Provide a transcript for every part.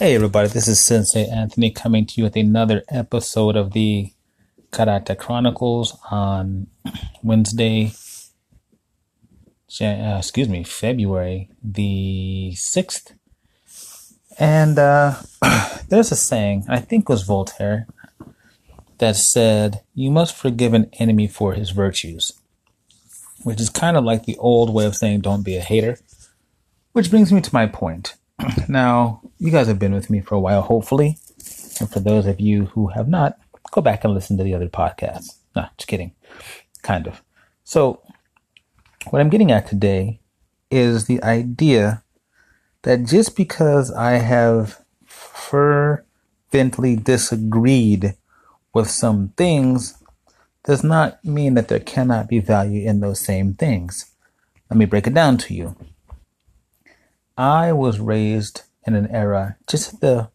Hey everybody, this is Sensei Anthony coming to you with another episode of the Karate Chronicles on Wednesday, uh, excuse me, February the 6th. And uh, there's a saying, I think was Voltaire, that said, You must forgive an enemy for his virtues, which is kind of like the old way of saying, Don't be a hater. Which brings me to my point. Now, you guys have been with me for a while, hopefully. And for those of you who have not, go back and listen to the other podcasts. No, just kidding. Kind of. So, what I'm getting at today is the idea that just because I have fervently disagreed with some things does not mean that there cannot be value in those same things. Let me break it down to you. I was raised in an era, just at the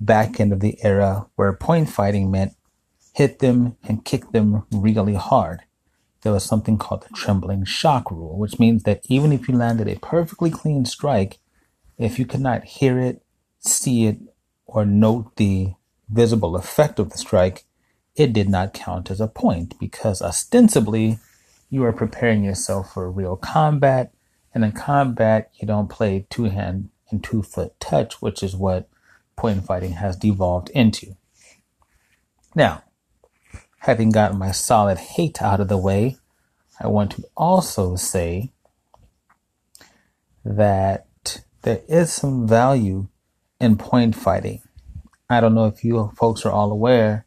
back end of the era, where point fighting meant hit them and kick them really hard. There was something called the trembling shock rule, which means that even if you landed a perfectly clean strike, if you could not hear it, see it, or note the visible effect of the strike, it did not count as a point because ostensibly you are preparing yourself for real combat and in combat, you don't play two hand and two foot touch, which is what point fighting has devolved into. Now, having gotten my solid hate out of the way, I want to also say that there is some value in point fighting. I don't know if you folks are all aware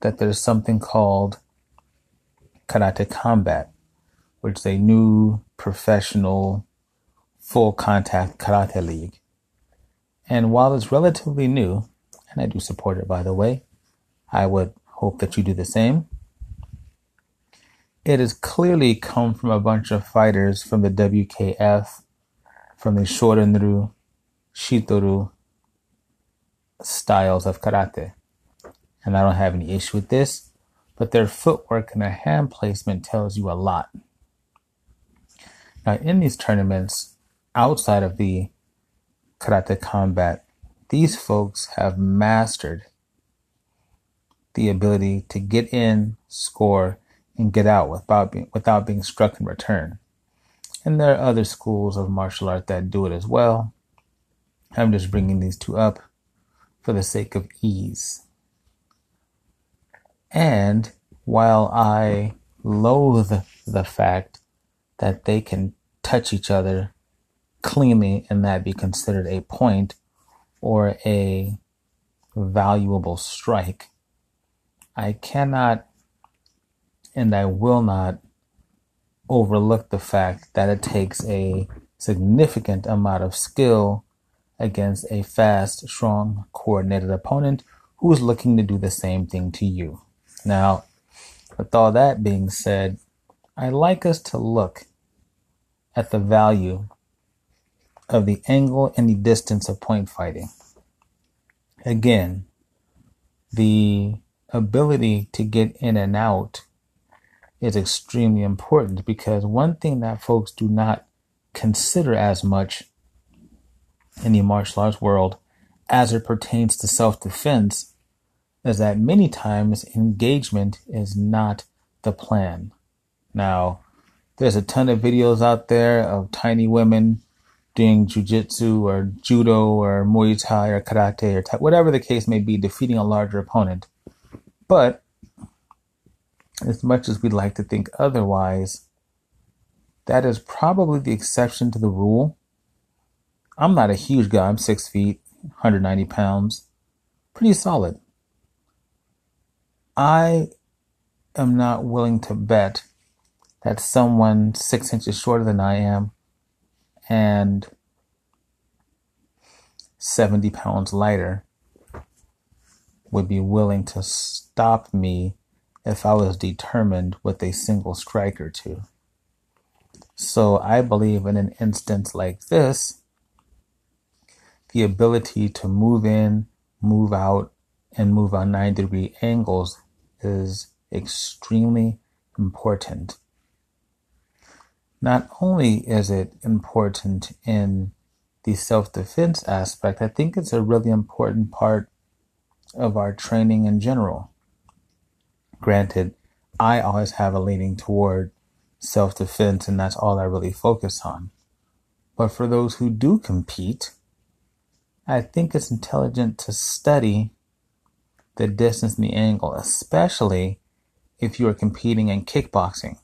that there's something called karate combat, which is a new professional full contact karate league. And while it's relatively new, and I do support it by the way, I would hope that you do the same. It has clearly come from a bunch of fighters from the WKF, from the Shorin-ryu, Shito-ryu styles of karate. And I don't have any issue with this, but their footwork and their hand placement tells you a lot. Now, in these tournaments, outside of the karate combat, these folks have mastered the ability to get in, score, and get out without being, without being struck in return. And there are other schools of martial art that do it as well. I'm just bringing these two up for the sake of ease. And while I loathe the fact that they can touch each other cleanly and that be considered a point or a valuable strike. I cannot and I will not overlook the fact that it takes a significant amount of skill against a fast, strong, coordinated opponent who is looking to do the same thing to you. Now, with all that being said, I like us to look at the value of the angle and the distance of point fighting. Again, the ability to get in and out is extremely important because one thing that folks do not consider as much in the martial arts world as it pertains to self defense is that many times engagement is not the plan. Now, there's a ton of videos out there of tiny women doing jujitsu or judo or muay thai or karate or ta- whatever the case may be, defeating a larger opponent. But as much as we'd like to think otherwise, that is probably the exception to the rule. I'm not a huge guy. I'm six feet, 190 pounds, pretty solid. I am not willing to bet that someone six inches shorter than I am and 70 pounds lighter would be willing to stop me if I was determined with a single strike or two. So I believe in an instance like this, the ability to move in, move out, and move on nine degree angles is extremely important. Not only is it important in the self defense aspect, I think it's a really important part of our training in general. Granted, I always have a leaning toward self defense, and that's all I really focus on. But for those who do compete, I think it's intelligent to study the distance and the angle, especially if you are competing in kickboxing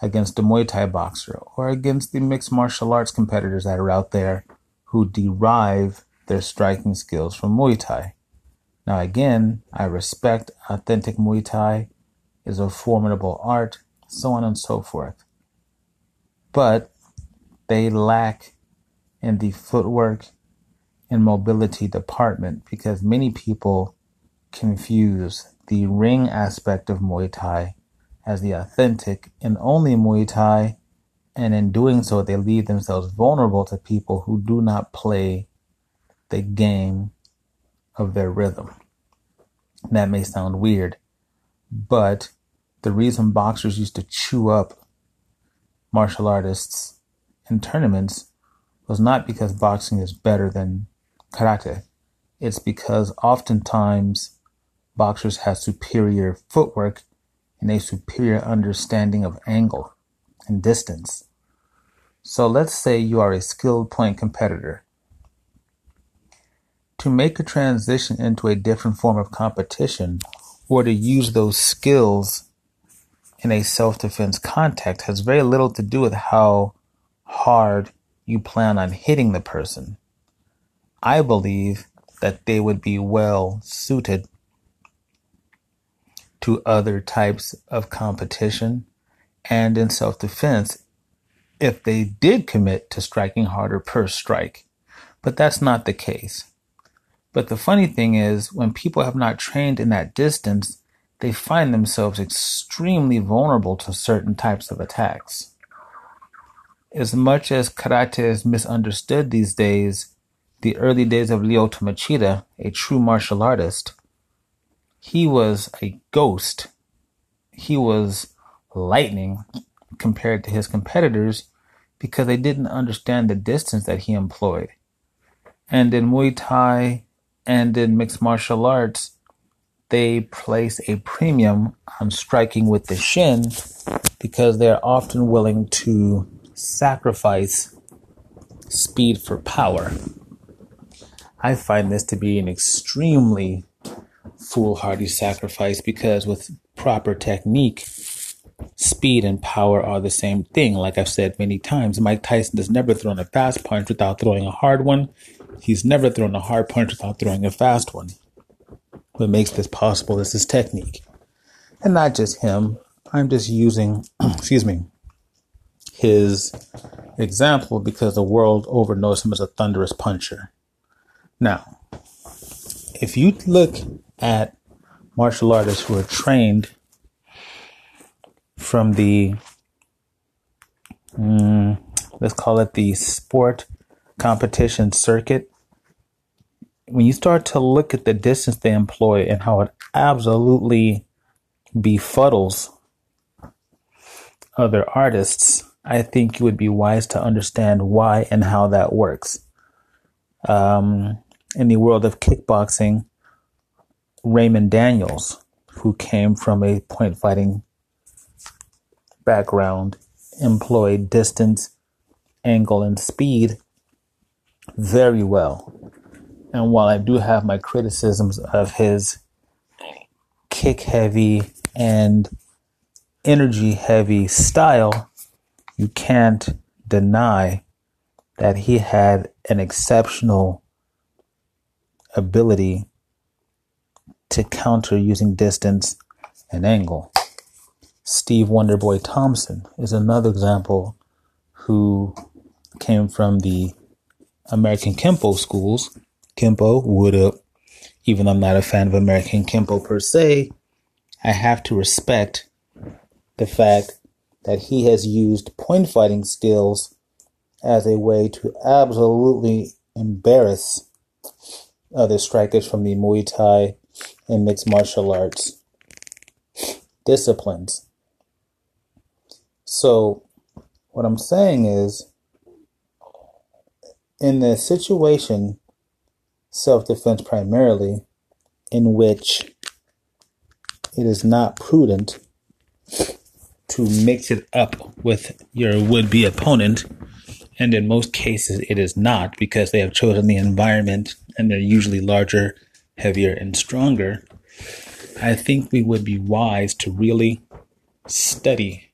against a Muay Thai boxer or against the mixed martial arts competitors that are out there who derive their striking skills from Muay Thai. Now, again, I respect authentic Muay Thai is a formidable art, so on and so forth. But they lack in the footwork and mobility department because many people confuse the ring aspect of Muay Thai as the authentic and only Muay Thai, and in doing so, they leave themselves vulnerable to people who do not play the game of their rhythm. That may sound weird, but the reason boxers used to chew up martial artists in tournaments was not because boxing is better than karate. It's because oftentimes boxers have superior footwork and a superior understanding of angle and distance. So let's say you are a skilled point competitor. To make a transition into a different form of competition or to use those skills in a self defense context has very little to do with how hard you plan on hitting the person. I believe that they would be well suited to other types of competition and in self defense if they did commit to striking harder per strike. But that's not the case. But the funny thing is, when people have not trained in that distance, they find themselves extremely vulnerable to certain types of attacks. As much as karate is misunderstood these days, the early days of Lyoto Machida, a true martial artist, he was a ghost. He was lightning compared to his competitors because they didn't understand the distance that he employed. And in Muay Thai and in mixed martial arts, they place a premium on striking with the shin because they're often willing to sacrifice speed for power. I find this to be an extremely foolhardy sacrifice because with proper technique, speed and power are the same thing. Like I've said many times, Mike Tyson has never thrown a fast punch without throwing a hard one. He's never thrown a hard punch without throwing a fast one. What makes this possible is his technique. And not just him. I'm just using, excuse me, his example because the world over knows him as a thunderous puncher. Now, if you look at martial artists who are trained from the, mm, let's call it the sport competition circuit, when you start to look at the distance they employ and how it absolutely befuddles other artists, I think you would be wise to understand why and how that works. Um, in the world of kickboxing, Raymond Daniels, who came from a point fighting background, employed distance, angle, and speed very well. And while I do have my criticisms of his kick heavy and energy heavy style, you can't deny that he had an exceptional ability to counter using distance and angle. Steve Wonderboy Thompson is another example who came from the American Kempo schools. Kempo would have, even though I'm not a fan of American Kempo per se, I have to respect the fact that he has used point fighting skills as a way to absolutely embarrass other strikers from the Muay Thai and mixed martial arts disciplines. So, what I'm saying is, in the situation, self defense primarily, in which it is not prudent to mix it up with your would be opponent. And in most cases, it is not because they have chosen the environment and they're usually larger, heavier, and stronger. I think we would be wise to really study,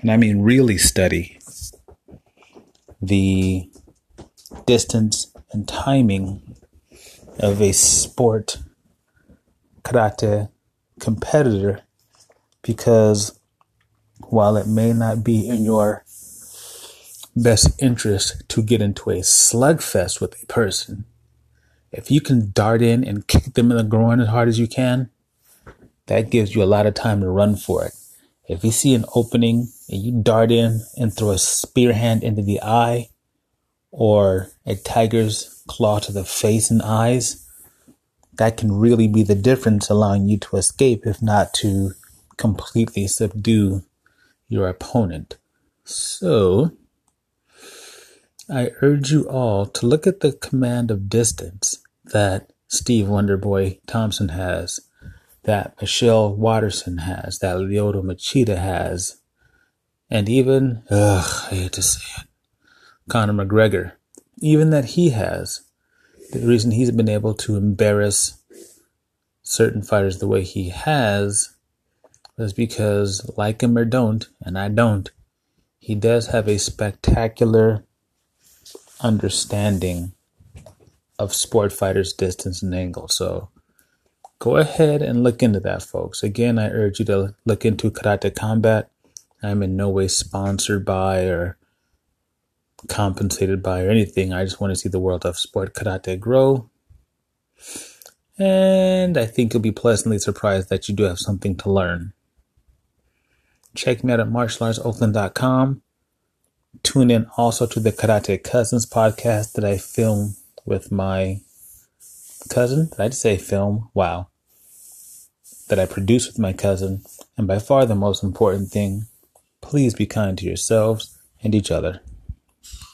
and I mean really study, the distance and timing of a sport karate competitor because while it may not be in your best interest to get into a slugfest with a person, if you can dart in and kick them in the groin as hard as you can, that gives you a lot of time to run for it. If you see an opening and you dart in and throw a spear hand into the eye or a tiger's claw to the face and eyes, that can really be the difference allowing you to escape, if not to completely subdue your opponent. So, I urge you all to look at the command of distance that Steve Wonderboy Thompson has, that Michelle Waterson has, that Lyoto Machida has, and even, ugh, I hate to say it, Conor McGregor, even that he has. The reason he's been able to embarrass certain fighters the way he has is because, like him or don't, and I don't, he does have a spectacular understanding of sport fighters' distance and angle. So go ahead and look into that, folks. Again, I urge you to look into Karate Combat. I'm in no way sponsored by or compensated by or anything. I just want to see the world of sport karate grow. And I think you'll be pleasantly surprised that you do have something to learn. Check me out at martialartsoakland.com. Tune in also to the Karate Cousins podcast that I film with my cousin. Did I just say film? Wow. That I produce with my cousin. And by far the most important thing, please be kind to yourselves and each other.